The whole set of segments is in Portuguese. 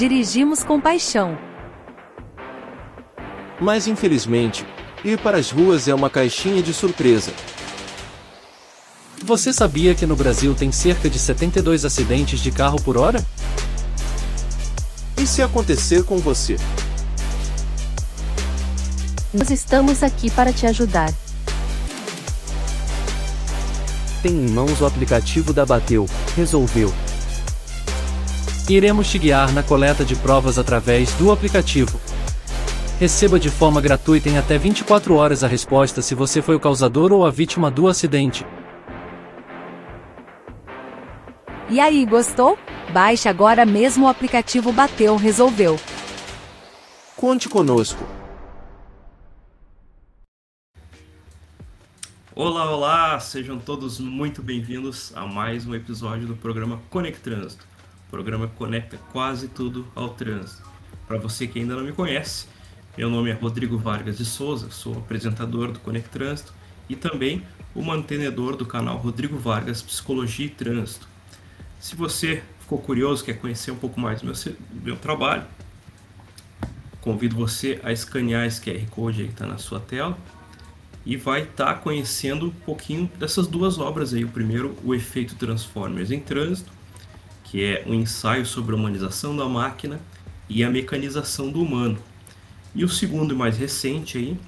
dirigimos com paixão. Mas infelizmente, ir para as ruas é uma caixinha de surpresa. Você sabia que no Brasil tem cerca de 72 acidentes de carro por hora? E se acontecer com você? Nós estamos aqui para te ajudar. Tem em mãos o aplicativo da Bateu, resolveu. Iremos te guiar na coleta de provas através do aplicativo. Receba de forma gratuita em até 24 horas a resposta se você foi o causador ou a vítima do acidente. E aí, gostou? Baixe agora mesmo o aplicativo Bateu Resolveu. Conte conosco. Olá, olá! Sejam todos muito bem-vindos a mais um episódio do programa Conect Trânsito. O programa que conecta quase tudo ao trânsito. Para você que ainda não me conhece, meu nome é Rodrigo Vargas de Souza, sou apresentador do Conect Trânsito e também o mantenedor do canal Rodrigo Vargas Psicologia e Trânsito. Se você ficou curioso, quer conhecer um pouco mais do meu, meu trabalho, convido você a escanear esse QR Code aí que está na sua tela e vai estar tá conhecendo um pouquinho dessas duas obras aí. O primeiro, o efeito Transformers em Trânsito, que é um ensaio sobre a humanização da máquina e a mecanização do humano. E o segundo e mais recente aí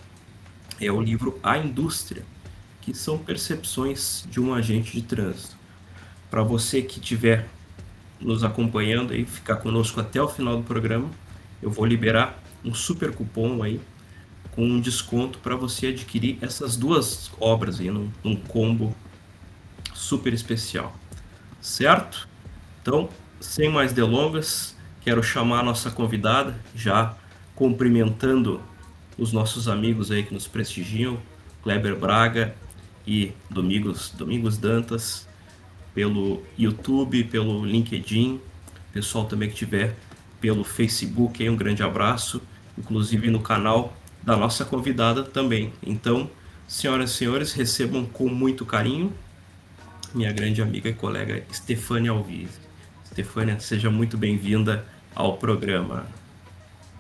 é o livro A Indústria, que são percepções de um agente de trânsito. Para você que estiver nos acompanhando e ficar conosco até o final do programa, eu vou liberar um super cupom aí com um desconto para você adquirir essas duas obras aí num, num combo super especial, certo? Então, sem mais delongas, quero chamar a nossa convidada, já cumprimentando os nossos amigos aí que nos prestigiam, Kleber Braga e Domingos, Domingos Dantas, pelo YouTube, pelo LinkedIn, pessoal também que tiver pelo Facebook, aí um grande abraço, inclusive no canal da nossa convidada também. Então, senhoras e senhores, recebam com muito carinho minha grande amiga e colega Stefânia Alves. Stefânia, seja muito bem-vinda ao programa.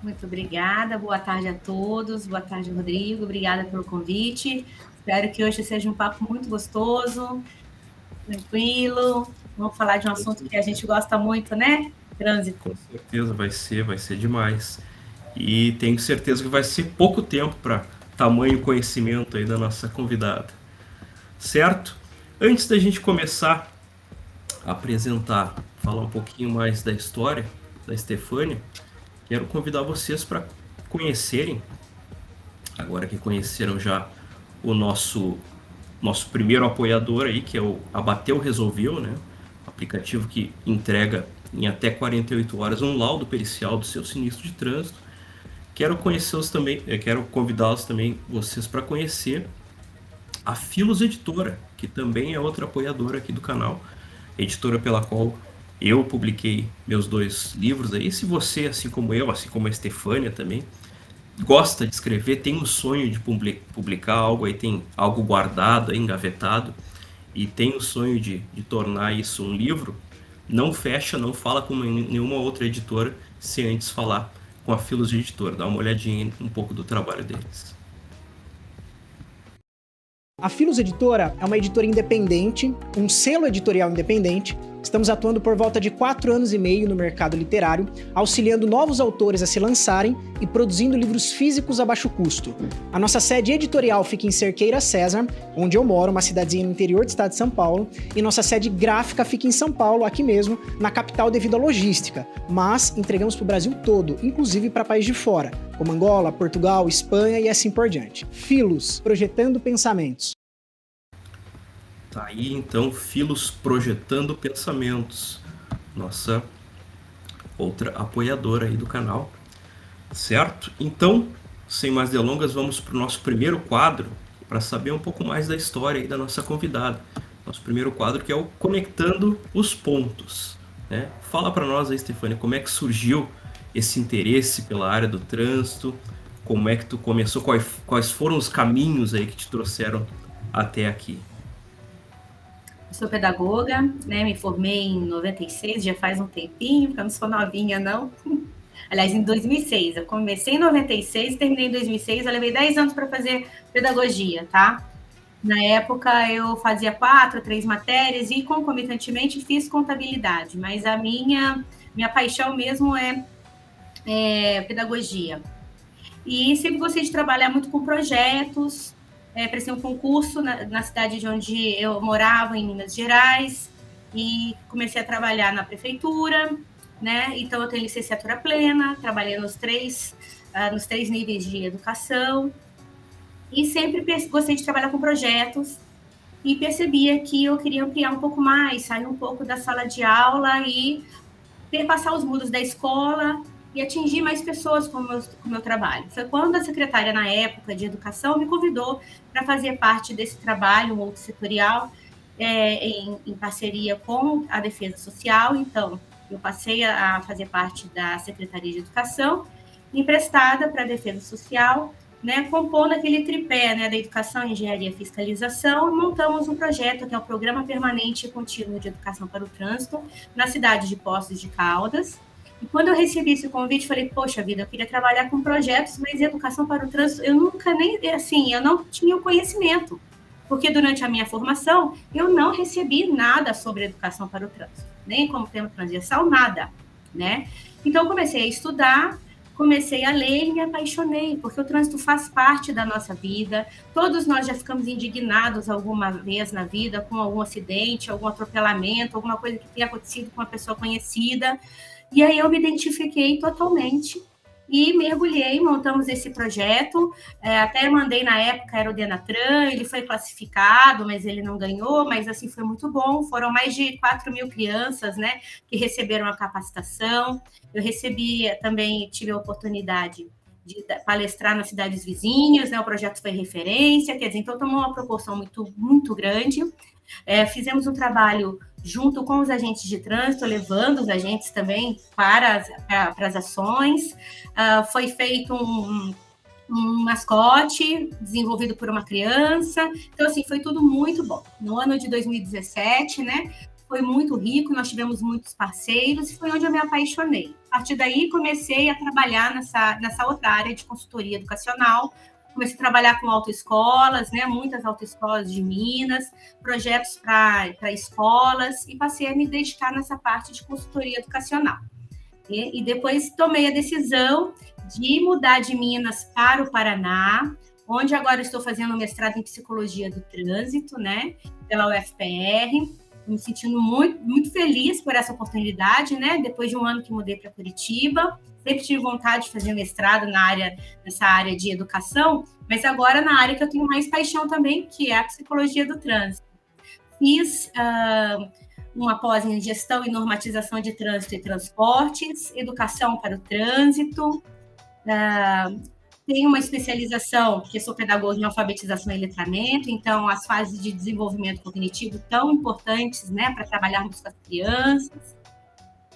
Muito obrigada, boa tarde a todos, boa tarde, Rodrigo, obrigada pelo convite. Espero que hoje seja um papo muito gostoso, tranquilo. Vamos falar de um assunto que a gente gosta muito, né? Trânsito. Com certeza vai ser, vai ser demais. E tenho certeza que vai ser pouco tempo para tamanho conhecimento aí da nossa convidada. Certo? Antes da gente começar a apresentar, falar um pouquinho mais da história da Estefânia, quero convidar vocês para conhecerem, agora que conheceram já o nosso nosso primeiro apoiador aí, que é o Abateu Resolveu, né? Aplicativo que entrega em até 48 horas um laudo pericial do seu sinistro de trânsito Quero conhecê-los também, eu quero convidá-los também, vocês, para conhecer a Filos Editora, que também é outra apoiadora aqui do canal, editora pela qual eu publiquei meus dois livros aí. Se você, assim como eu, assim como a Estefânia também, gosta de escrever, tem um sonho de publicar algo aí, tem algo guardado, engavetado, e tem o sonho de, de tornar isso um livro, não fecha, não fala com nenhuma outra editora sem antes falar com a Filos Editora. Dá uma olhadinha um pouco do trabalho deles. A Filos Editora é uma editora independente, um selo editorial independente. Estamos atuando por volta de quatro anos e meio no mercado literário, auxiliando novos autores a se lançarem e produzindo livros físicos a baixo custo. A nossa sede editorial fica em Cerqueira César, onde eu moro, uma cidadezinha no interior do estado de São Paulo, e nossa sede gráfica fica em São Paulo, aqui mesmo, na capital devido à logística, mas entregamos para o Brasil todo, inclusive para países de fora, como Angola, Portugal, Espanha e assim por diante. Filos, projetando pensamentos. Tá aí então Filos Projetando Pensamentos, nossa outra apoiadora aí do canal, certo? Então, sem mais delongas, vamos para o nosso primeiro quadro para saber um pouco mais da história aí da nossa convidada. Nosso primeiro quadro que é o Conectando os Pontos. Né? Fala para nós aí, Stefania, como é que surgiu esse interesse pela área do trânsito? Como é que tu começou? Quais, quais foram os caminhos aí que te trouxeram até aqui? Sou pedagoga, né? Me formei em 96, já faz um tempinho, porque eu não sou novinha, não. Aliás, em 2006. Eu comecei em 96, terminei em 2006. Eu levei 10 anos para fazer pedagogia, tá? Na época, eu fazia quatro, três matérias e, concomitantemente, fiz contabilidade. Mas a minha, minha paixão mesmo é, é pedagogia. E sempre gostei de trabalhar muito com projetos, é, prestei um concurso na, na, cidade de onde eu morava, em Minas Gerais, e comecei a trabalhar na prefeitura, né? Então eu tenho licenciatura plena, trabalhei nos três, uh, nos três níveis de educação, e sempre gostei de trabalhar com projetos, e percebia que eu queria ampliar um pouco mais, sair um pouco da sala de aula e passar os muros da escola e atingir mais pessoas com o meu, com o meu trabalho. Foi quando a secretária, na época de educação, me convidou para fazer parte desse trabalho multissetorial é, em, em, parceria com a Defesa Social. Então, eu passei a, a fazer parte da Secretaria de Educação, emprestada para a Defesa Social, né, compondo aquele tripé né, da educação, engenharia e fiscalização, montamos um projeto que é o Programa Permanente e Contínuo de Educação para o Trânsito, na cidade de Poços de Caldas, e quando eu recebi esse convite, falei, poxa vida, eu queria trabalhar com projetos, mas educação para o trânsito, eu nunca nem, assim, eu não tinha o conhecimento. Porque durante a minha formação, eu não recebi nada sobre educação para o trânsito, nem como tema transversal, nada, né? Então, comecei a estudar, comecei a ler e me apaixonei, porque o trânsito faz parte da nossa vida. Todos nós já ficamos indignados alguma vez na vida com algum acidente, algum atropelamento, alguma coisa que tenha acontecido com uma pessoa conhecida. E aí eu me identifiquei totalmente e mergulhei, montamos esse projeto. É, até mandei na época, era o Denatran, ele foi classificado, mas ele não ganhou, mas assim foi muito bom. Foram mais de 4 mil crianças né, que receberam a capacitação. Eu recebi também, tive a oportunidade de palestrar nas cidades vizinhas, né? O projeto foi referência, quer dizer, então tomou uma proporção muito, muito grande. É, fizemos um trabalho junto com os agentes de trânsito, levando os agentes também para as, para, para as ações. Uh, foi feito um, um mascote desenvolvido por uma criança. Então, assim, foi tudo muito bom. No ano de 2017, né? Foi muito rico, nós tivemos muitos parceiros e foi onde eu me apaixonei. A partir daí, comecei a trabalhar nessa, nessa outra área de consultoria educacional, comecei a trabalhar com autoescolas, né, muitas autoescolas de Minas, projetos para escolas, e passei a me dedicar nessa parte de consultoria educacional. E, e depois tomei a decisão de mudar de Minas para o Paraná, onde agora estou fazendo mestrado em psicologia do trânsito, né, pela UFPR, me sentindo muito, muito feliz por essa oportunidade, né? Depois de um ano que mudei para Curitiba, sempre tive vontade de fazer mestrado na área, nessa área de educação, mas agora na área que eu tenho mais paixão também, que é a psicologia do trânsito. Fiz uh, uma pós em gestão e normatização de trânsito e transportes, educação para o trânsito, uh, tenho uma especialização, que sou pedagoga em alfabetização e letramento, então as fases de desenvolvimento cognitivo tão importantes, né, para trabalharmos com as crianças.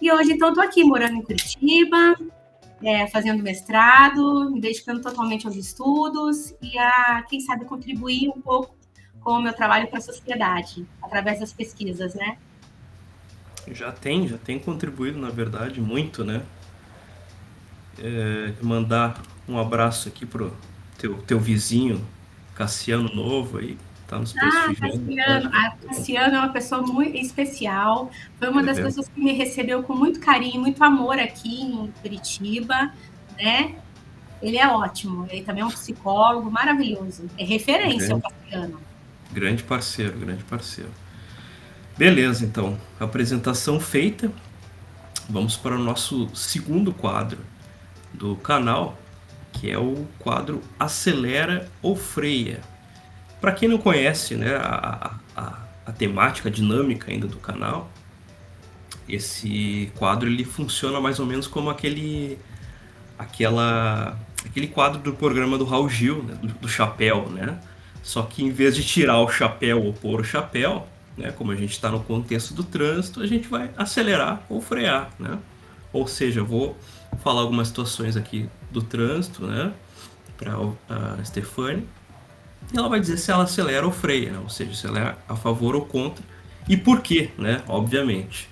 E hoje, então, estou aqui morando em Curitiba, é, fazendo mestrado, me dedicando totalmente aos estudos e a, quem sabe, contribuir um pouco com o meu trabalho para a sociedade, através das pesquisas, né? Já tem, já tem contribuído, na verdade, muito, né? É, mandar um abraço aqui pro teu, teu vizinho, Cassiano Novo aí, tá nos ah, Cassiano. Ah, Cassiano é uma pessoa muito especial. Foi uma das pessoas que me recebeu com muito carinho, muito amor aqui em Curitiba, né? Ele é ótimo. Ele também é um psicólogo maravilhoso. É referência grande, o Cassiano. Grande parceiro, grande parceiro. Beleza, então. Apresentação feita. Vamos para o nosso segundo quadro do canal, que é o quadro Acelera ou Freia. Para quem não conhece né, a, a, a, temática, a dinâmica ainda do canal, esse quadro ele funciona mais ou menos como aquele, aquela, aquele quadro do programa do Raul Gil, né, do, do chapéu, né? Só que em vez de tirar o chapéu ou pôr o chapéu, né, como a gente está no contexto do trânsito, a gente vai acelerar ou frear, né? Ou seja, eu vou falar algumas situações aqui do trânsito, né, para a Stefani. E ela vai dizer se ela acelera ou freia, né? ou seja, se ela é a favor ou contra. e por quê, né? Obviamente.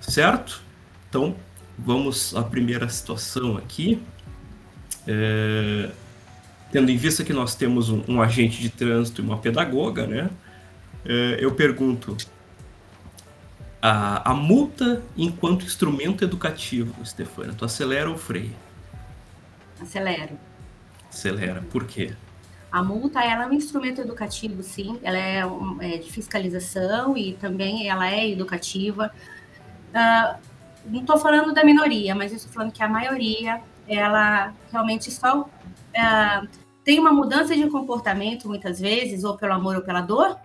Certo? Então, vamos à primeira situação aqui. É, tendo em vista que nós temos um, um, agente de trânsito e uma pedagoga, né? É, eu pergunto: a, a, multa enquanto instrumento educativo, Stefania, tu acelera ou freia? Acelero. Acelera. Por quê? A multa ela é um instrumento educativo, sim. Ela é, um, é de fiscalização e também ela é educativa. Uh, não estou falando da minoria, mas estou falando que a maioria ela realmente só uh, tem uma mudança de comportamento muitas vezes, ou pelo amor ou pela dor,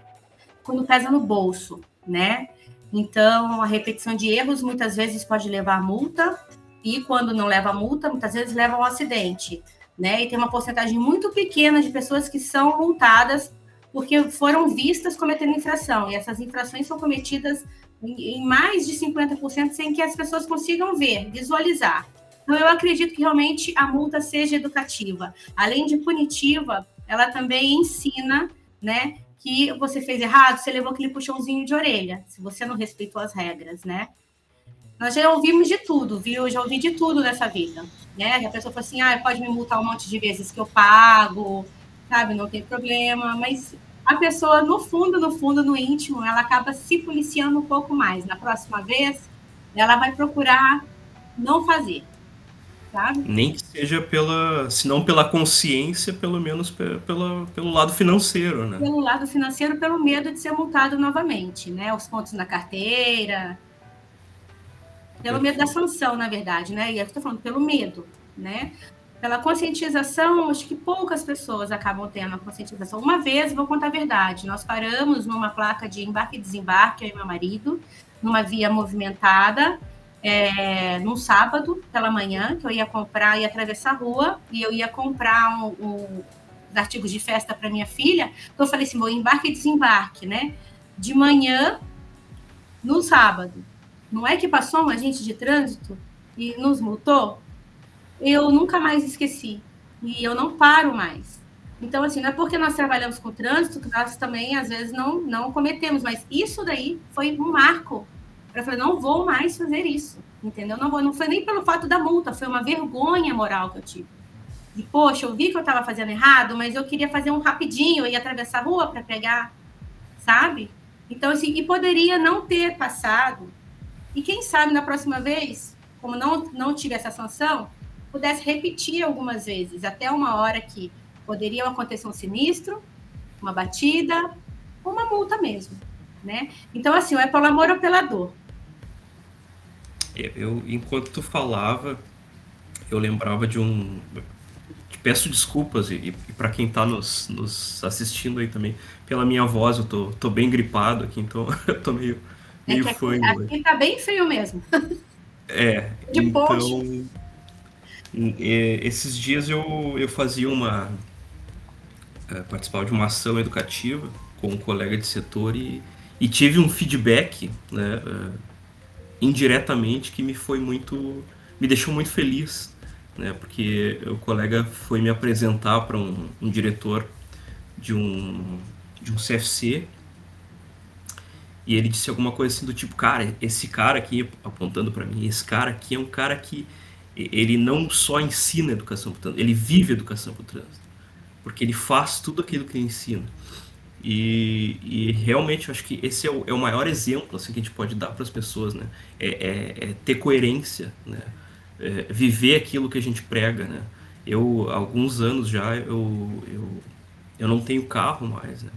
quando pesa no bolso, né? Então, a repetição de erros muitas vezes pode levar a multa, e quando não leva a multa, muitas vezes leva ao acidente, né? E tem uma porcentagem muito pequena de pessoas que são multadas porque foram vistas cometendo infração, e essas infrações são cometidas em mais de 50% sem que as pessoas consigam ver, visualizar. Então, eu acredito que realmente a multa seja educativa. Além de punitiva, ela também ensina, né, que você fez errado, você levou aquele puxãozinho de orelha, se você não respeitou as regras, né? Nós já ouvimos de tudo, viu? Já ouvi de tudo nessa vida, né? A pessoa fala assim, ah, pode me multar um monte de vezes que eu pago, sabe? Não tem problema, mas a pessoa, no fundo, no fundo, no íntimo, ela acaba se policiando um pouco mais. Na próxima vez, ela vai procurar não fazer, sabe? Nem que seja pela, se não pela consciência, pelo menos pela, pelo lado financeiro, né? Pelo lado financeiro, pelo medo de ser multado novamente, né? Os pontos na carteira, pelo medo da sanção, na verdade, né? E eu estou falando pelo medo, né? pela conscientização, acho que poucas pessoas acabam tendo a conscientização. Uma vez, vou contar a verdade, nós paramos numa placa de embarque e desembarque, eu e meu marido, numa via movimentada, é, num sábado pela manhã, que eu ia comprar, ia atravessar a rua, e eu ia comprar um, um, os artigos de festa para minha filha, então eu falei assim, vou embarque e desembarque, né? De manhã, no sábado. Não é que passou um agente de trânsito e nos multou? eu nunca mais esqueci. E eu não paro mais. Então, assim, não é porque nós trabalhamos com trânsito que nós também, às vezes, não, não cometemos, mas isso daí foi um marco. Eu falei, não vou mais fazer isso, entendeu? Não, vou, não foi nem pelo fato da multa, foi uma vergonha moral que eu tive. E, poxa, eu vi que eu estava fazendo errado, mas eu queria fazer um rapidinho, eu ia atravessar a rua para pegar, sabe? Então, assim, e poderia não ter passado. E quem sabe na próxima vez, como não, não tive essa sanção, pudesse repetir algumas vezes, até uma hora que poderia acontecer um sinistro, uma batida, uma multa mesmo, né? Então, assim, é pelo amor ou pela dor. Eu, enquanto tu falava, eu lembrava de um... Peço desculpas, e, e para quem está nos, nos, assistindo aí também, pela minha voz, eu tô, tô bem gripado aqui, então eu tô meio, meio é aqui, aqui tá bem frio mesmo. É, de então... Esses dias eu, eu fazia uma. É, participava de uma ação educativa com um colega de setor e, e tive um feedback, né, uh, indiretamente, que me foi muito. me deixou muito feliz, né, porque o colega foi me apresentar para um, um diretor de um, de um CFC e ele disse alguma coisa assim do tipo, cara, esse cara aqui, apontando para mim, esse cara aqui é um cara que ele não só ensina educação para o trânsito, ele vive educação para o trânsito. Porque ele faz tudo aquilo que ele ensina. E, e realmente eu acho que esse é o, é o, maior exemplo assim, que a gente pode dar para as pessoas, né? É, é, é, ter coerência, né? É viver aquilo que a gente prega, né? Eu, há alguns anos já, eu, eu, eu não tenho carro mais, né?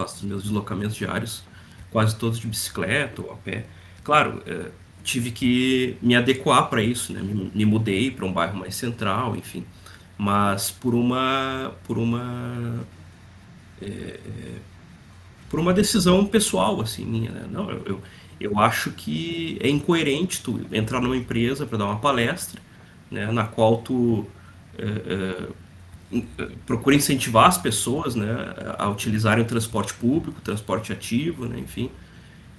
faço os meus deslocamentos diários, quase todos de bicicleta ou a pé. Claro, é, tive que me adequar para isso, né? Me, me mudei para um bairro mais central, enfim. Mas por uma por uma é, é, por uma decisão pessoal assim minha, né? Não, eu, eu, eu acho que é incoerente tu entrar numa empresa para dar uma palestra, né? Na qual tu é, é, procura incentivar as pessoas, né? A utilizarem o transporte público, transporte ativo, né? Enfim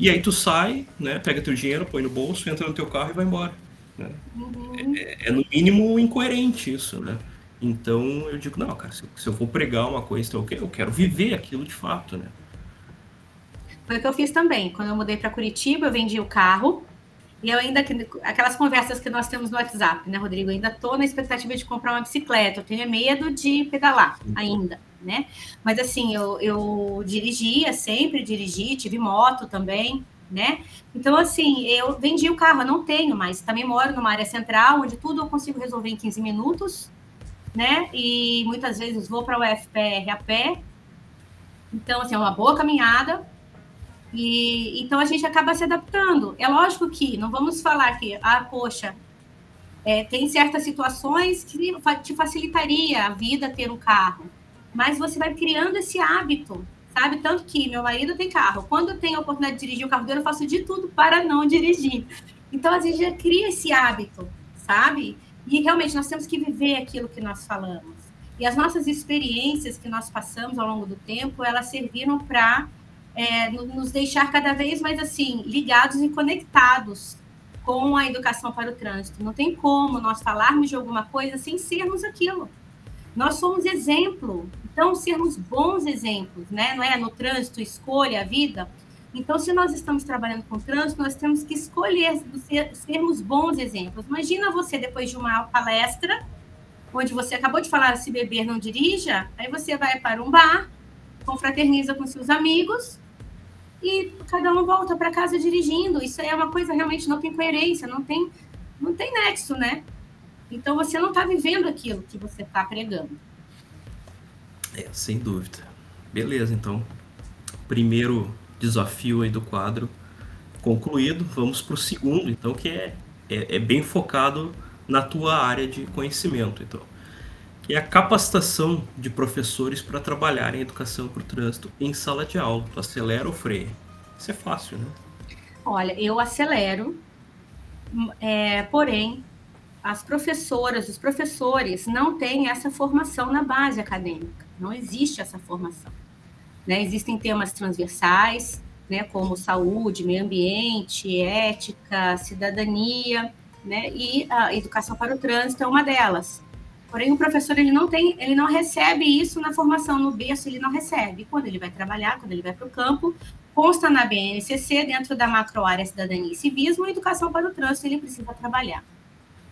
e aí tu sai, né, pega teu dinheiro, põe no bolso, entra no teu carro e vai embora. Né? Uhum. É, é, no mínimo incoerente isso, né? Então eu digo, não, cara, se, se eu vou pregar uma coisa, então eu quero, eu quero viver aquilo de fato, né? Foi o que eu fiz também. Quando eu mudei para Curitiba, eu vendi o carro. E eu ainda, aquelas conversas que nós temos no WhatsApp, né, Rodrigo? Eu ainda estou na expectativa de comprar uma bicicleta. Eu tenho medo de pedalar ainda, né? Mas assim, eu, eu dirigia sempre, dirigi, tive moto também, né? Então, assim, eu vendi o carro, eu não tenho mais. Também moro numa área central, onde tudo eu consigo resolver em 15 minutos, né? E muitas vezes vou para o UFPR a pé. Então, assim, é uma boa caminhada, e então a gente acaba se adaptando. É lógico que não vamos falar que, ah, poxa, é, tem certas situações que te facilitaria a vida ter um carro, mas você vai criando esse hábito, sabe? Tanto que meu marido tem carro. Quando eu tenho a oportunidade de dirigir o carro dele, eu faço de tudo para não dirigir. Então, a gente já cria esse hábito, sabe? E realmente nós temos que viver aquilo que nós falamos. E as nossas experiências que nós passamos ao longo do tempo, elas serviram para é, nos deixar cada vez mais assim ligados e conectados com a educação para o trânsito. Não tem como nós falarmos de alguma coisa sem sermos aquilo. Nós somos exemplo, então sermos bons exemplos, né? Não é no trânsito escolha a vida. Então, se nós estamos trabalhando com trânsito, nós temos que escolher ser, sermos bons exemplos. Imagina você depois de uma palestra onde você acabou de falar se beber não dirija, aí você vai para um bar, confraterniza com seus amigos e cada um volta para casa dirigindo. Isso é uma coisa realmente não tem coerência, não tem, não tem nexo, né? Então você não está vivendo aquilo que você está pregando. É, sem dúvida. Beleza, então. Primeiro desafio aí do quadro concluído. Vamos para o segundo, então, que é, é, é bem focado na tua área de conhecimento. Então, que é a capacitação de professores para trabalhar em educação para o trânsito em sala de aula. Tu acelera ou freia? Isso é fácil, né? Olha, eu acelero, é, porém, as professoras, os professores não têm essa formação na base acadêmica. Não existe essa formação. Né? Existem temas transversais, né, como saúde, meio ambiente, ética, cidadania, né, e a educação para o trânsito é uma delas. Porém, o professor ele não tem, ele não recebe isso na formação no berço, ele não recebe. Quando ele vai trabalhar, quando ele vai para o campo, consta na BNCC, dentro da macroárea Cidadania e Civismo, educação para o trânsito ele precisa trabalhar.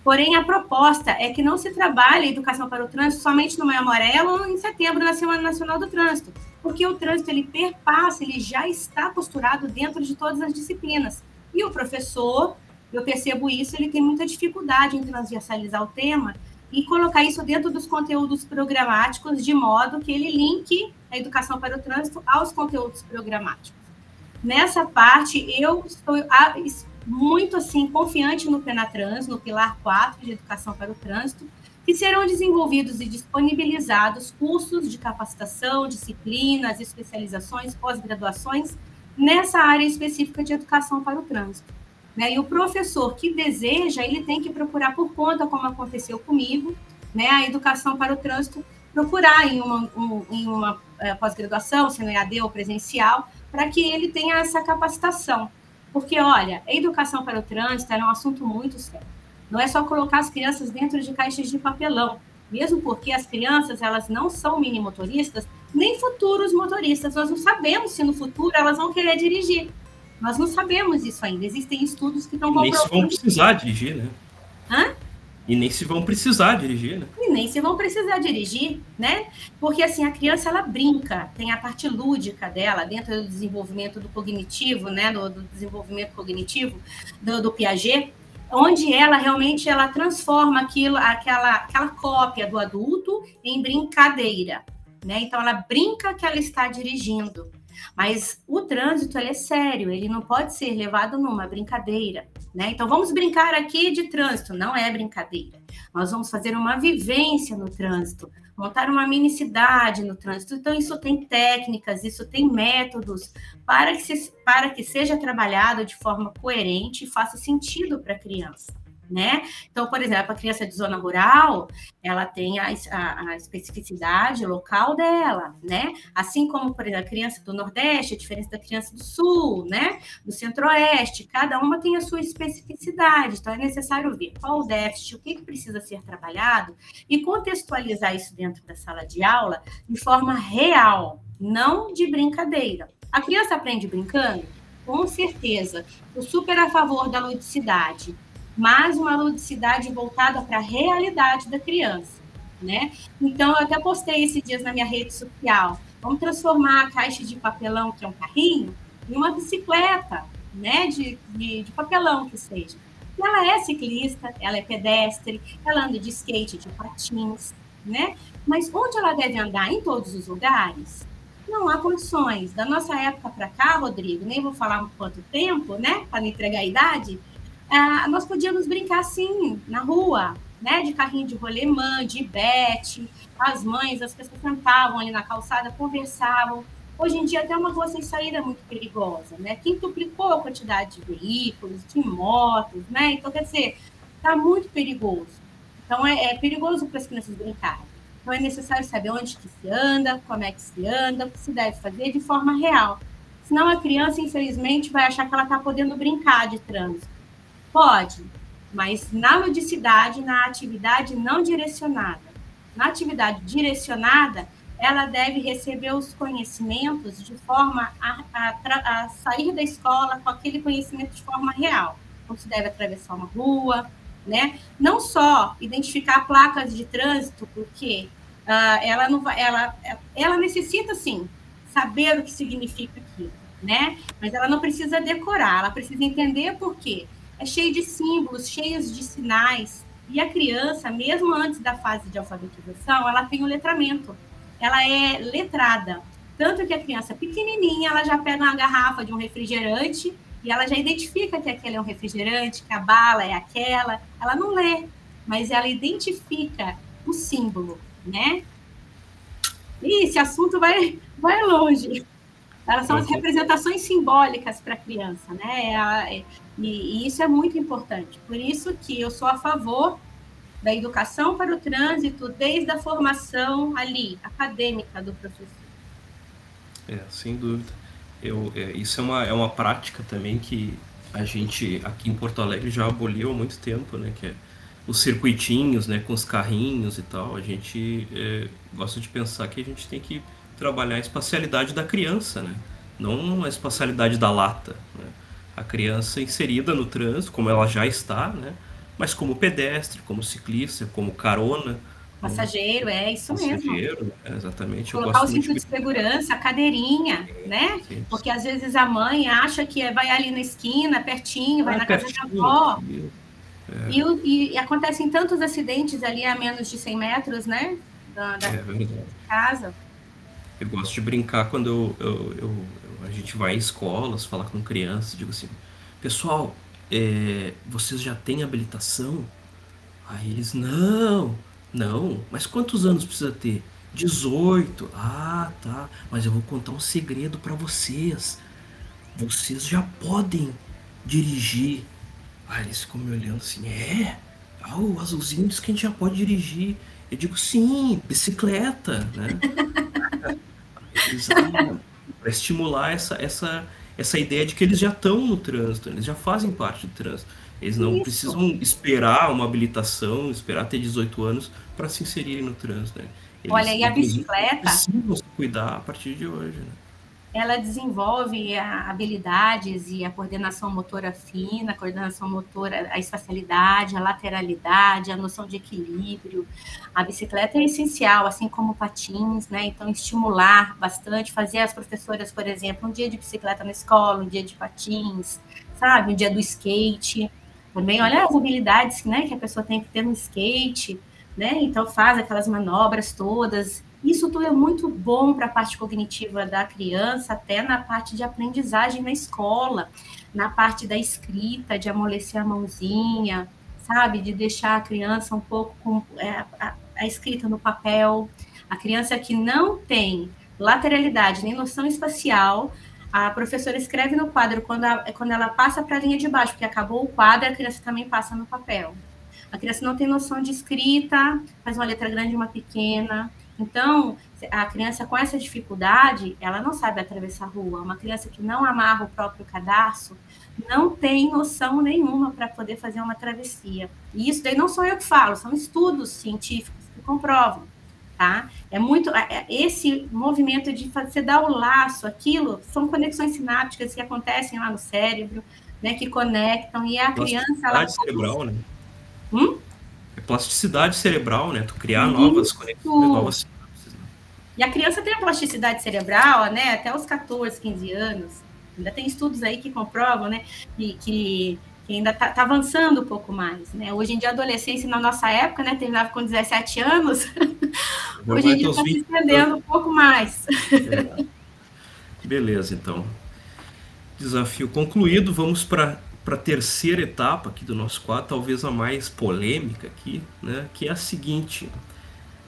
Porém, a proposta é que não se trabalhe a educação para o trânsito somente no Maio Amarelo ou em setembro, na Semana Nacional do Trânsito, porque o trânsito ele perpassa, ele já está posturado dentro de todas as disciplinas. E o professor, eu percebo isso, ele tem muita dificuldade em transversalizar o tema e colocar isso dentro dos conteúdos programáticos, de modo que ele linke a educação para o trânsito aos conteúdos programáticos. Nessa parte, eu estou muito assim confiante no Penatrans, no pilar 4 de educação para o trânsito, que serão desenvolvidos e disponibilizados cursos de capacitação, disciplinas, especializações, pós-graduações nessa área específica de educação para o trânsito. Né? E o professor que deseja, ele tem que procurar por conta, como aconteceu comigo, né? a educação para o trânsito, procurar em uma, um, em uma é, pós-graduação, se não é AD ou presencial, para que ele tenha essa capacitação. Porque, olha, a educação para o trânsito é um assunto muito sério. Não é só colocar as crianças dentro de caixas de papelão, mesmo porque as crianças elas não são mini motoristas nem futuros motoristas. Nós não sabemos se no futuro elas vão querer dirigir. Nós não sabemos isso ainda. Existem estudos que estão comprovando. Nem se vão precisar dirigir, né? Hã? E nem se vão precisar dirigir, né? E nem se vão precisar dirigir, né? Porque assim, a criança ela brinca, tem a parte lúdica dela dentro do desenvolvimento do cognitivo, né? Do, do desenvolvimento cognitivo do, do, Piaget, onde ela realmente ela transforma aquilo, aquela, aquela cópia do adulto em brincadeira, né? Então ela brinca que ela está dirigindo. Mas o trânsito é sério, ele não pode ser levado numa brincadeira, né? Então vamos brincar aqui de trânsito, não é brincadeira. Nós vamos fazer uma vivência no trânsito, montar uma mini cidade no trânsito. Então isso tem técnicas, isso tem métodos para que, se, para que seja trabalhado de forma coerente e faça sentido para a criança né? Então, por exemplo, a criança de zona rural, ela tem a, a, a, especificidade local dela, né? Assim como, por exemplo, a criança do Nordeste é diferente da criança do Sul, né? Do Centro-Oeste, cada uma tem a sua especificidade, então é necessário ver qual o déficit, o que, que precisa ser trabalhado e contextualizar isso dentro da sala de aula de forma real, não de brincadeira. A criança aprende brincando? Com certeza. Eu super a favor da ludicidade, mas uma ludicidade voltada para a realidade da criança, né? Então, eu até postei esses dias na minha rede social. Vamos transformar a caixa de papelão, que é um carrinho, em uma bicicleta, né? De, de, de papelão que seja. Ela é ciclista, ela é pedestre, ela anda de skate, de patins, né? Mas onde ela deve andar? Em todos os lugares? Não há condições. Da nossa época para cá, Rodrigo, nem vou falar quanto tempo, né? Para não entregar a idade, ah, nós podíamos brincar assim, na rua, né? De carrinho de rolemã, de bete. As mães, as pessoas sentavam ali na calçada, conversavam. Hoje em dia, até uma rua sem saída é muito perigosa, né? Quintuplicou a quantidade de veículos, de motos, né? Então, quer dizer, está muito perigoso. Então, é, é perigoso para as crianças brincarem. Então, é necessário saber onde que se anda, como é que se anda, o que se deve fazer de forma real. Senão, a criança, infelizmente, vai achar que ela está podendo brincar de trânsito. Pode, mas na ludicidade, na atividade não direcionada. Na atividade direcionada, ela deve receber os conhecimentos de forma a, a, a, sair da escola com aquele conhecimento de forma real. Como se deve atravessar uma rua, né? Não só identificar placas de trânsito, porque uh, ela não vai, ela, ela necessita sim saber o que significa aquilo, né? Mas ela não precisa decorar, ela precisa entender por quê. É cheio de símbolos, cheios de sinais. E a criança, mesmo antes da fase de alfabetização, ela tem o letramento. Ela é letrada. Tanto que a criança pequenininha, ela já pega uma garrafa de um refrigerante e ela já identifica que aquele é um refrigerante, que a bala é aquela. Ela não lê, mas ela identifica o símbolo, né? E esse assunto vai, vai longe. Elas são as representações simbólicas para a criança, né? É, é, e, e isso é muito importante. Por isso que eu sou a favor da educação para o trânsito desde a formação ali, acadêmica do professor. É, sem dúvida. Eu, é, isso é uma, é uma prática também que a gente aqui em Porto Alegre já aboliu há muito tempo, né? Que é os circuitinhos, né? Com os carrinhos e tal. A gente é, gosta de pensar que a gente tem que trabalhar a espacialidade da criança, né? Não a espacialidade da lata. Né? A criança inserida no trânsito, como ela já está, né? Mas como pedestre, como ciclista, como carona, Passageiro, é isso Passageiro, mesmo. É, exatamente. Colocar o cinto de segurança, a cadeirinha, né? Sim. Porque às vezes a mãe acha que é, vai ali na esquina, pertinho, vai ah, na pertinho, casa da avó. É. E, e, e, acontecem tantos acidentes ali a menos de 100 metros, né? Da, da é casa. Eu gosto de brincar quando eu, eu, eu, a gente vai em escolas, falar com crianças, digo assim, pessoal, é, vocês já têm habilitação? Aí eles, não, não, mas quantos anos precisa ter? 18. Ah, tá. Mas eu vou contar um segredo para vocês. Vocês já podem dirigir. Aí eles ficam me olhando assim, é? Ah, o azulzinho diz que a gente já pode dirigir. Eu digo, sim, bicicleta, né? para estimular essa, essa, essa ideia de que eles já estão no trânsito, eles já fazem parte do trânsito. Eles não Isso. precisam esperar uma habilitação, esperar ter 18 anos para se inserirem no trânsito. Né? Eles, Olha, e a bicicleta. Precisam se cuidar a partir de hoje. Né? Ela desenvolve habilidades e a coordenação motora fina, a coordenação motora, a espacialidade, a lateralidade, a noção de equilíbrio. A bicicleta é essencial, assim como patins, né? Então, estimular bastante, fazer as professoras, por exemplo, um dia de bicicleta na escola, um dia de patins, sabe? Um dia do skate também, olha as habilidades né, que a pessoa tem que ter no skate, né? Então faz aquelas manobras todas. Isso tudo é muito bom para a parte cognitiva da criança, até na parte de aprendizagem na escola, na parte da escrita, de amolecer a mãozinha, sabe? De deixar a criança um pouco com é, a, a escrita no papel. A criança que não tem lateralidade nem noção espacial, a professora escreve no quadro quando, a, quando ela passa para a linha de baixo, porque acabou o quadro, a criança também passa no papel. A criança não tem noção de escrita, faz uma letra grande e uma pequena. Então, a criança com essa dificuldade, ela não sabe atravessar a rua. Uma criança que não amarra o próprio cadarço não tem noção nenhuma para poder fazer uma travessia. E isso daí não sou eu que falo, são estudos científicos que comprovam, tá? É muito é, é, esse movimento de você dar o laço, aquilo são conexões sinápticas que acontecem lá no cérebro, né, que conectam e a criança ela cerebral, né? Hum? É plasticidade cerebral, né? Tu criar Isso. novas conexões, novas sinapses. Né? E a criança tem a plasticidade cerebral, né, até os 14, 15 anos. Ainda tem estudos aí que comprovam, né, que, que que ainda está tá avançando um pouco mais. Né? Hoje em dia, a adolescência, na nossa época, né, terminava com 17 anos, hoje em dia está se estendendo um pouco mais. É. Beleza, então. Desafio concluído, vamos para a terceira etapa aqui do nosso quadro, talvez a mais polêmica aqui, né, que é a seguinte.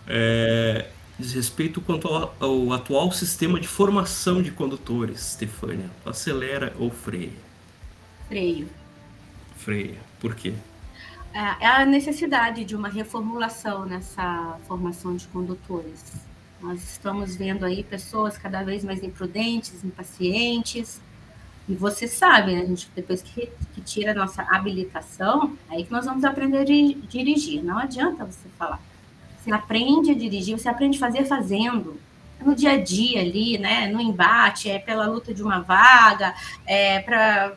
É, diz respeito quanto ao, ao, atual sistema de formação de condutores, Stefânia. Acelera ou freia? Freio freia. Por quê? É, é a necessidade de uma reformulação nessa formação de condutores. Nós estamos vendo aí pessoas cada vez mais imprudentes, impacientes, e você sabe, né, a gente, depois que, que tira a nossa habilitação, aí que nós vamos aprender a dirigir. Não adianta você falar. Você aprende a dirigir, você aprende a fazer fazendo. É no dia a dia ali, né? No embate, é pela luta de uma vaga, é para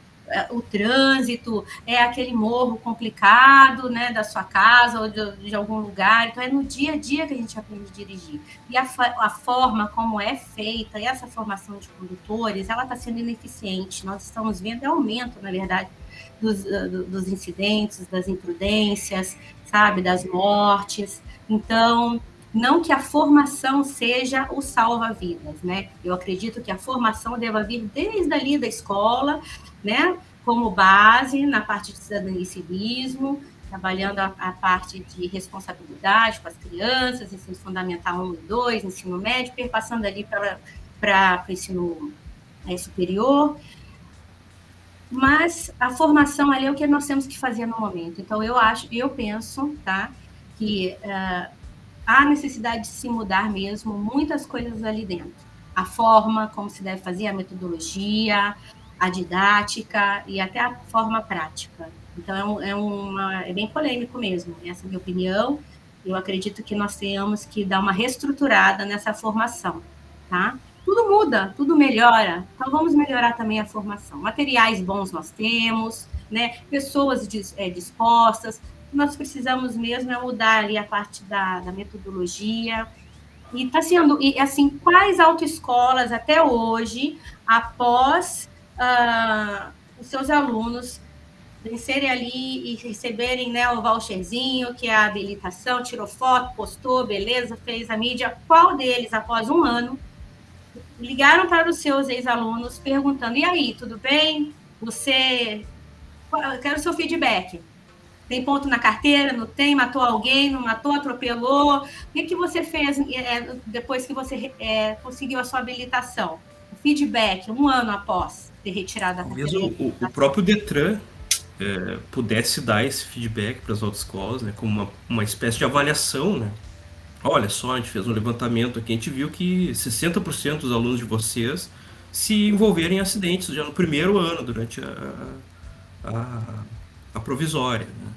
o trânsito, é aquele morro complicado, né, da sua casa ou de, de, algum lugar. Então, é no dia a dia que a gente aprende a dirigir. E a, a forma como é feita, essa formação de condutores, ela está sendo ineficiente. Nós estamos vendo aumento, na verdade, dos, dos incidentes, das imprudências, sabe, das mortes. Então, não que a formação seja o salva-vidas, né? Eu acredito que a formação deva vir desde ali da escola, né, como base na parte de cidadania e civismo, trabalhando a, a, parte de responsabilidade com as crianças, ensino fundamental 1 e 2, ensino médio, passando ali para o ensino é, superior. Mas a formação ali é o que nós temos que fazer no momento. Então, eu acho, eu penso, tá, que uh, há necessidade de se mudar mesmo muitas coisas ali dentro. A forma como se deve fazer, a metodologia, a didática e até a forma prática. Então, é, é, uma, é bem polêmico mesmo, essa é a minha opinião. Eu acredito que nós tenhamos que dar uma reestruturada nessa formação, tá? Tudo muda, tudo melhora, então vamos melhorar também a formação. Materiais bons nós temos, né? Pessoas é, dispostas, nós precisamos mesmo é mudar ali a parte da, da metodologia, e está sendo, e assim, quais autoescolas até hoje, após uh, os seus alunos vencerem ali e receberem né, o voucherzinho, que é a habilitação, tirou foto, postou, beleza, fez a mídia. Qual deles, após um ano, ligaram para os seus ex-alunos perguntando: e aí, tudo bem? Você. Eu quero o seu feedback. Tem ponto na carteira? Não tem? Matou alguém? Não matou? Atropelou? O que, que você fez é, depois que você é, conseguiu a sua habilitação? Feedback, um ano após ter retirado a Talvez o, o, próprio Detran é, pudesse dar esse feedback para as autoescolas, né, como uma, uma espécie de avaliação, né? Olha só, a gente fez um levantamento aqui, a gente viu que 60% dos alunos de vocês se envolveram em acidentes já no primeiro ano, durante a, a, a provisória. Né?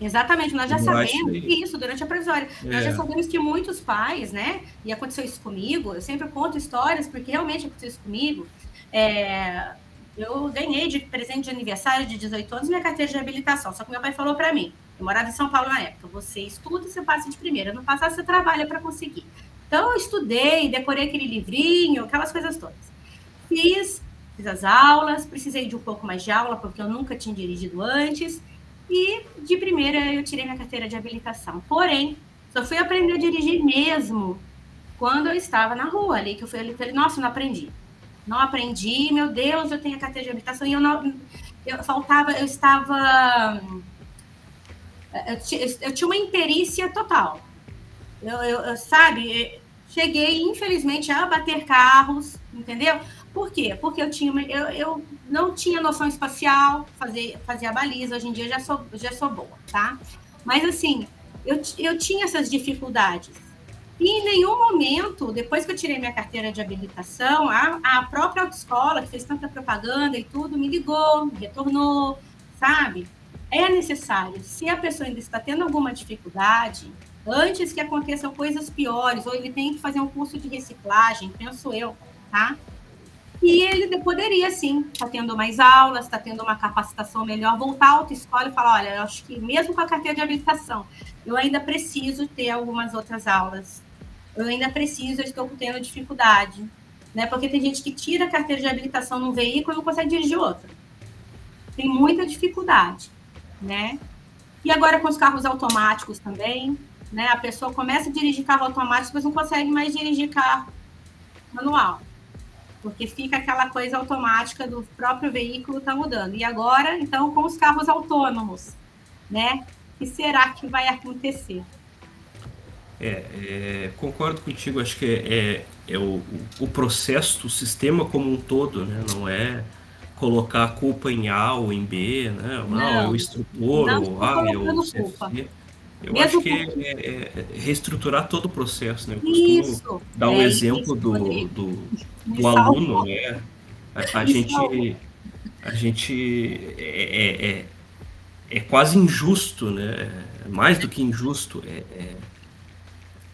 Exatamente, nós já eu sabemos isso durante a provisória. É. Nós já é. sabemos que muitos pais, né? E aconteceu isso comigo, eu sempre conto histórias, porque realmente aconteceu isso comigo. É, eu ganhei de presente de aniversário de 18 anos minha carteira de habilitação. Só que meu pai falou para mim, eu morava em São Paulo na época, você estuda e você passa de primeira. Não passar, você trabalha para conseguir. Então, eu estudei, decorei aquele livrinho, aquelas coisas todas. Fiz, fiz as aulas, precisei de um pouco mais de aula, porque eu nunca tinha dirigido antes. E, de primeira, eu tirei minha carteira de habilitação. Porém, só fui aprender a dirigir mesmo quando eu estava na rua ali, que eu falei, nossa, não aprendi não aprendi, meu Deus, eu tenho a carteira de habitação e eu não, eu faltava, eu estava, eu, eu tinha uma imperícia total. Eu, eu, sabe, cheguei, infelizmente, a bater carros, entendeu? Por quê? Porque eu tinha, eu, eu não tinha noção espacial, fazer, fazer a baliza, hoje em dia já sou, já sou boa, tá? Mas assim, eu, eu tinha essas dificuldades. E em nenhum momento, depois que eu tirei minha carteira de habilitação, a, a própria autoescola, que fez tanta propaganda e tudo, me ligou, me retornou, sabe? É necessário. Se a pessoa ainda está tendo alguma dificuldade, antes que aconteçam coisas piores, ou ele tem que fazer um curso de reciclagem, penso eu, tá? E ele poderia, sim, tá tendo mais aulas, está tendo uma capacitação melhor, voltar à autoescola e falar, olha, eu acho que mesmo com a carteira de habilitação, eu ainda preciso ter algumas outras aulas. Eu ainda preciso, eu estou tendo dificuldade. Né? Porque tem gente que tira a carteira de habilitação num veículo e não consegue dirigir outro. Tem muita dificuldade, né? E agora com os carros automáticos também, né? A pessoa começa a dirigir carro automático, mas não consegue mais dirigir carro manual porque fica aquela coisa automática do próprio veículo tá mudando. E agora, então, com os carros autônomos, né? O que será que vai acontecer? É, é, concordo contigo, acho que é, é, é o, o processo, o sistema como um todo, né? Não é colocar a culpa em A ou em B, né? Não, não é o instrutor, ou A, é o CFC. Eu Mesmo acho que é, é, é, reestruturar todo o processo, né? Eu costumo isso, dar o um é exemplo do, do, do aluno, né? A, a gente, a gente é, é, é, quase injusto, né? Mais do que injusto, é,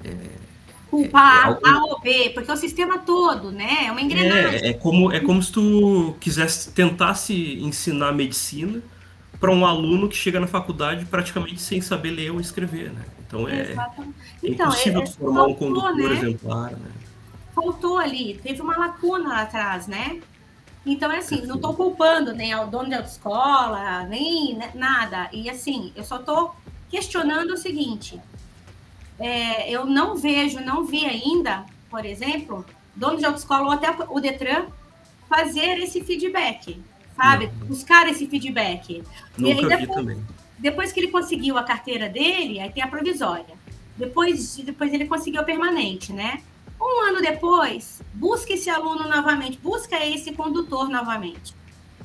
é culpar é, A ou B, porque o sistema todo, né? É uma engrenagem. É, é, como, é como se tu quisesse tentasse ensinar medicina para um aluno que chega na faculdade praticamente sem saber ler ou escrever, né? Então é, é então, impossível é, formar faltou, um condutor né? exemplar, né? Faltou ali, teve uma lacuna lá atrás, né? Então, é assim, não estou culpando nem o dono de autoescola, nem né, nada. E assim, eu só estou questionando o seguinte: é, eu não vejo, não vi ainda, por exemplo, dono de autoescola ou até o Detran fazer esse feedback sabe? Não. Buscar esse feedback. Nunca e aí depois, depois que ele conseguiu a carteira dele, aí tem a provisória. Depois, depois ele conseguiu a permanente, né? Um ano depois, busca esse aluno novamente, busca esse condutor novamente,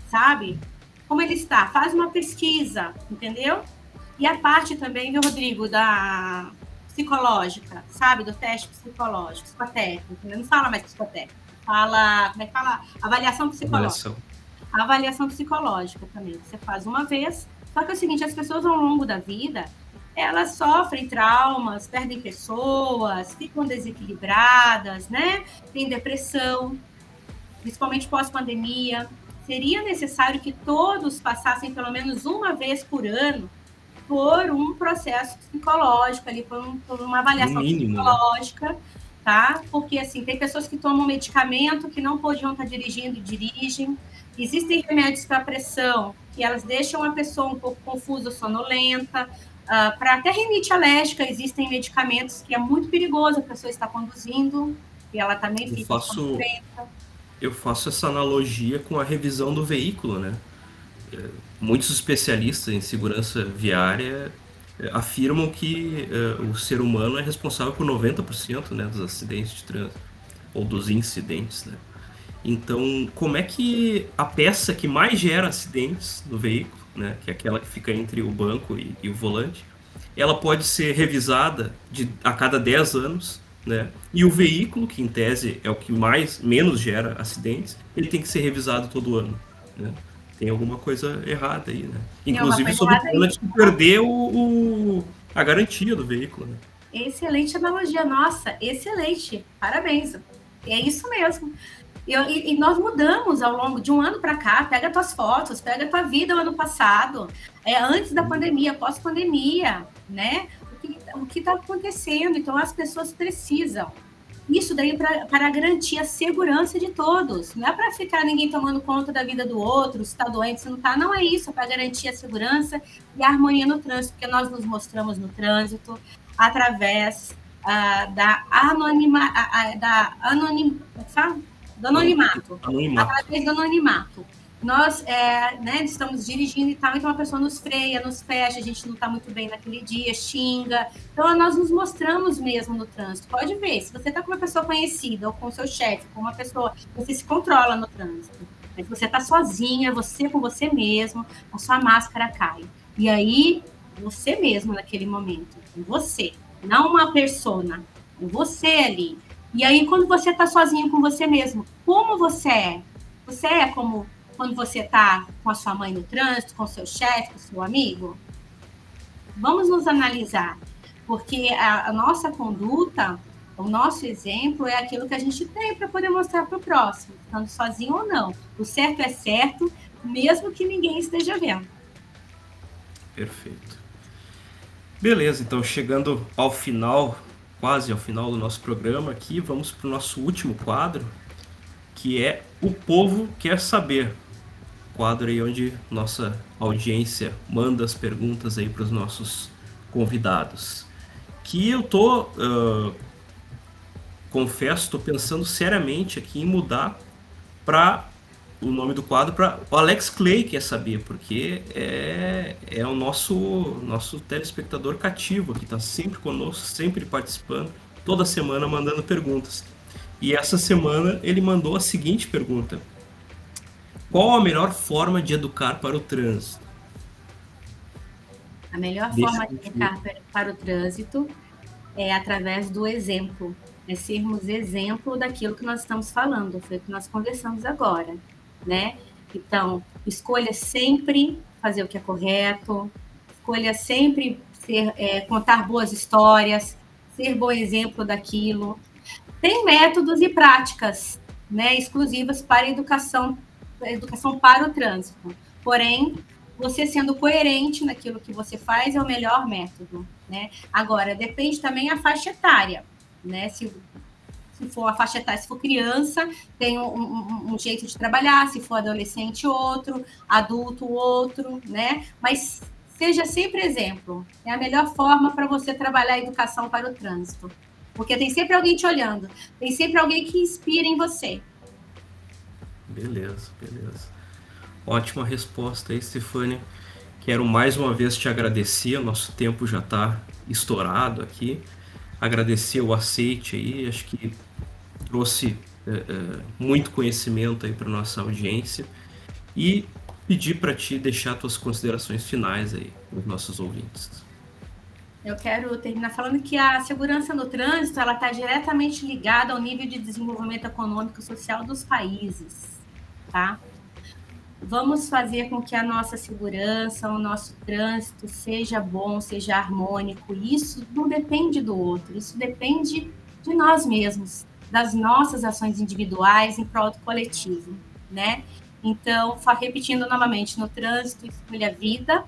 sabe? Como ele está, faz uma pesquisa, entendeu? E a parte também, viu, Rodrigo, da psicológica, sabe? Do teste psicológico, psicotécnico. Não fala mais psicotécnico, fala, como é que fala? Avaliação psicológica. Avaliação avaliação psicológica também. Você faz uma vez. Só que é o seguinte, as pessoas ao longo da vida, elas sofrem traumas, perdem pessoas, ficam desequilibradas, né? Tem depressão, principalmente pós-pandemia. Seria necessário que todos passassem pelo menos uma vez por ano por um processo psicológico ali, por, um, por uma avaliação mínimo, né? psicológica, né? tá? Porque assim, tem pessoas que tomam medicamento que não podiam estar dirigindo e dirigem. Existem remédios para pressão que elas deixam a pessoa um pouco confusa, sonolenta. Uh, para até rinite alérgica, existem medicamentos que é muito perigoso a pessoa está conduzindo e ela também eu fica faço, Eu faço essa analogia com a revisão do veículo, né? É, muitos especialistas em segurança viária é, afirmam que uh, o ser humano é responsável por 90% né, dos acidentes de trânsito, ou dos incidentes, né? Então, como é que a peça que mais gera acidentes no veículo, né, que é aquela que fica entre o banco e, e o volante, ela pode ser revisada de, a cada 10 anos, né? E o veículo, que em tese é o que mais menos gera acidentes, ele tem que ser revisado todo ano, né? Tem alguma coisa errada aí, né? Inclusive sobre o de perder o, o, a garantia do veículo, né? Excelente analogia, nossa, excelente. Parabéns. É isso mesmo. E, e, nós mudamos ao longo de um ano para cá. Pega tuas fotos, pega tua vida o ano passado, é, antes da pandemia, pós-pandemia, né? O que está acontecendo? Então, as pessoas precisam. Isso daí pra, para garantir a segurança de todos. Não é para ficar ninguém tomando conta da vida do outro, se está doente, se não está. Não é isso, é para garantir a segurança e a harmonia no trânsito, porque nós nos mostramos no trânsito através uh, da anonima, uh, da anonim, sabe? do anonimato. Anonimato. Através do anonimato. Nós é, né, estamos dirigindo e tal, então a pessoa nos freia, nos fecha, a gente não está muito bem naquele dia, xinga. Então nós nos mostramos mesmo no trânsito. Pode ver, se você está com uma pessoa conhecida ou com seu chefe, com uma pessoa, você se controla no trânsito. Mas você está sozinha, você com você mesmo, a sua máscara cai. E aí, você mesmo naquele momento, você, não uma persona, você ali. E aí, quando você está sozinho com você mesmo, como você é? Você é como quando você está com a sua mãe no trânsito, com seu chefe, com seu amigo? Vamos nos analisar. Porque a, a nossa conduta, o nosso exemplo é aquilo que a gente tem para poder mostrar para o próximo, estando sozinho ou não. O certo é certo, mesmo que ninguém esteja vendo. Perfeito. Beleza, então chegando ao final, quase ao final do nosso programa aqui, vamos para o nosso último quadro, que é O Povo Quer Saber. Quadro aí onde nossa audiência manda as perguntas aí para os nossos convidados. Que eu tô, uh, confesso, estou pensando seriamente aqui em mudar para o nome do quadro para o Alex Clay quer saber, porque é, é o nosso, nosso telespectador cativo, que está sempre conosco, sempre participando, toda semana mandando perguntas. E essa semana ele mandou a seguinte pergunta: Qual a melhor forma de educar para o trânsito? A melhor forma de educar para o trânsito é através do exemplo, é sermos exemplo daquilo que nós estamos falando, foi o que nós conversamos agora né? Então, escolha sempre fazer o que é correto, escolha sempre ser, é, contar boas histórias, ser bom exemplo daquilo. Tem métodos e práticas, né, exclusivas para a educação, educação para o trânsito. Porém, você sendo coerente naquilo que você faz é o melhor método, né? Agora, depende também a faixa etária, né? Se se for a faixa etária, se for criança, tem um, um, um, jeito de trabalhar, se for adolescente, outro, adulto, outro, né? Mas seja sempre exemplo. É a melhor forma para você trabalhar a educação para o trânsito. Porque tem sempre alguém te olhando, tem sempre alguém que inspira em você. Beleza, beleza. Ótima resposta aí, Stefania. Quero mais uma vez te agradecer, nosso tempo já está estourado aqui agradecer o aceite aí, acho que trouxe é, é, muito conhecimento aí para nossa audiência e pedir para ti deixar tuas considerações finais aí para os nossos ouvintes. Eu quero terminar falando que a segurança no trânsito ela está diretamente ligada ao nível de desenvolvimento econômico e social dos países, tá? Vamos fazer com que a nossa segurança, o nosso trânsito seja bom, seja harmônico. Isso não depende do outro, isso depende de nós mesmos, das nossas ações individuais em prol do coletivo, né? Então, repetindo novamente, no trânsito, escolha a vida,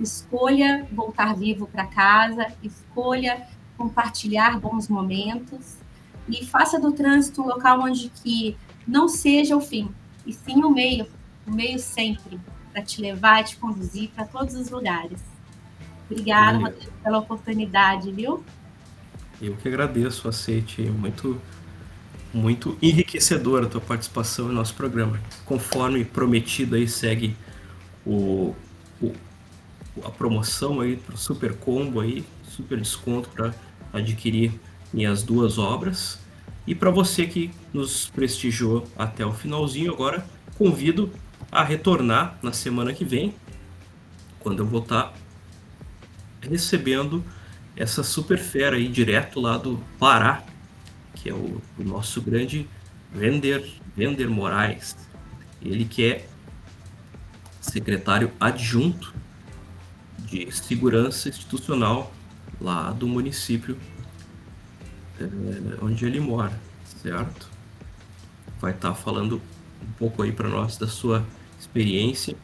escolha voltar vivo para casa, escolha compartilhar bons momentos e faça do trânsito um local onde que não seja o fim, e sim o meio o meio sempre para te levar e te conduzir para todos os lugares. Obrigada, Rodrigo, pela oportunidade, viu? Eu que agradeço o aceite, muito muito enriquecedora a tua participação no nosso programa. Conforme prometido aí segue o, o a promoção aí para super combo aí, super desconto para adquirir minhas duas obras. E para você que nos prestigiou até o finalzinho, agora convido a retornar na semana que vem, quando eu vou estar tá recebendo essa super fera aí direto lá do Pará, que é o, o nosso grande Vender, Vender Moraes. Ele que é secretário adjunto de segurança institucional lá do município é, onde ele mora, certo? Vai estar tá falando um pouco aí para nós da sua experiência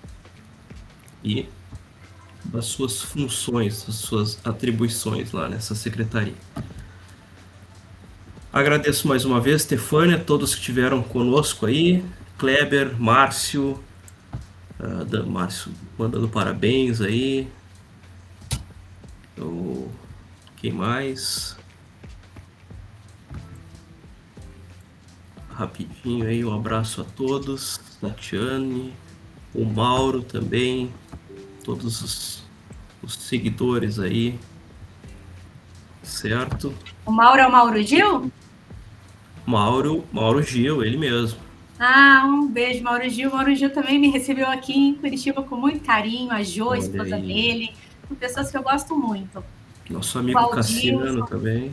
e das suas funções, das suas atribuições lá nessa secretaria. Agradeço mais uma vez, Stefânia, todos que estiveram conosco aí, Kleber, Márcio, uh, Márcio mandando parabéns aí. O, quem mais? Rapidinho aí, um abraço a todos. Tatiane, o Mauro também, todos os, os seguidores aí, certo? O Mauro é o Mauro Gil? Mauro, Mauro Gil, ele mesmo. Ah, um beijo, Mauro Gil. Mauro Gil também me recebeu aqui em Curitiba com muito carinho, a Jo, a esposa aí. dele, são pessoas que eu gosto muito. Nosso amigo Cassiano também.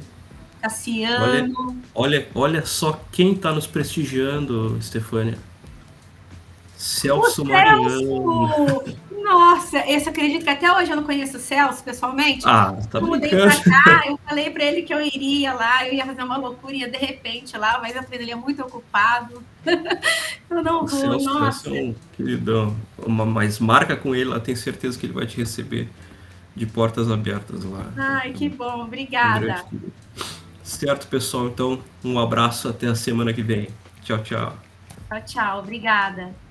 Cassiano. Olha, olha, olha só quem está nos prestigiando, Stefânia. Celso Mariano. Nossa, esse acredito que até hoje eu não conheço o Celso pessoalmente. Ah, tá eu mudei brincando. pra cá, eu falei pra ele que eu iria lá, eu ia fazer uma loucura, ia de repente lá, mas eu falei, ele é muito ocupado. eu não O vou, Celso nossa. um queridão. Uma, mas marca com ele, eu tenho certeza que ele vai te receber de portas abertas lá. Ai, que bom, Um grande obrigada. Certo, pessoal. Então, um abraço até a semana que vem. Tchau, tchau. Tchau, tchau, obrigada.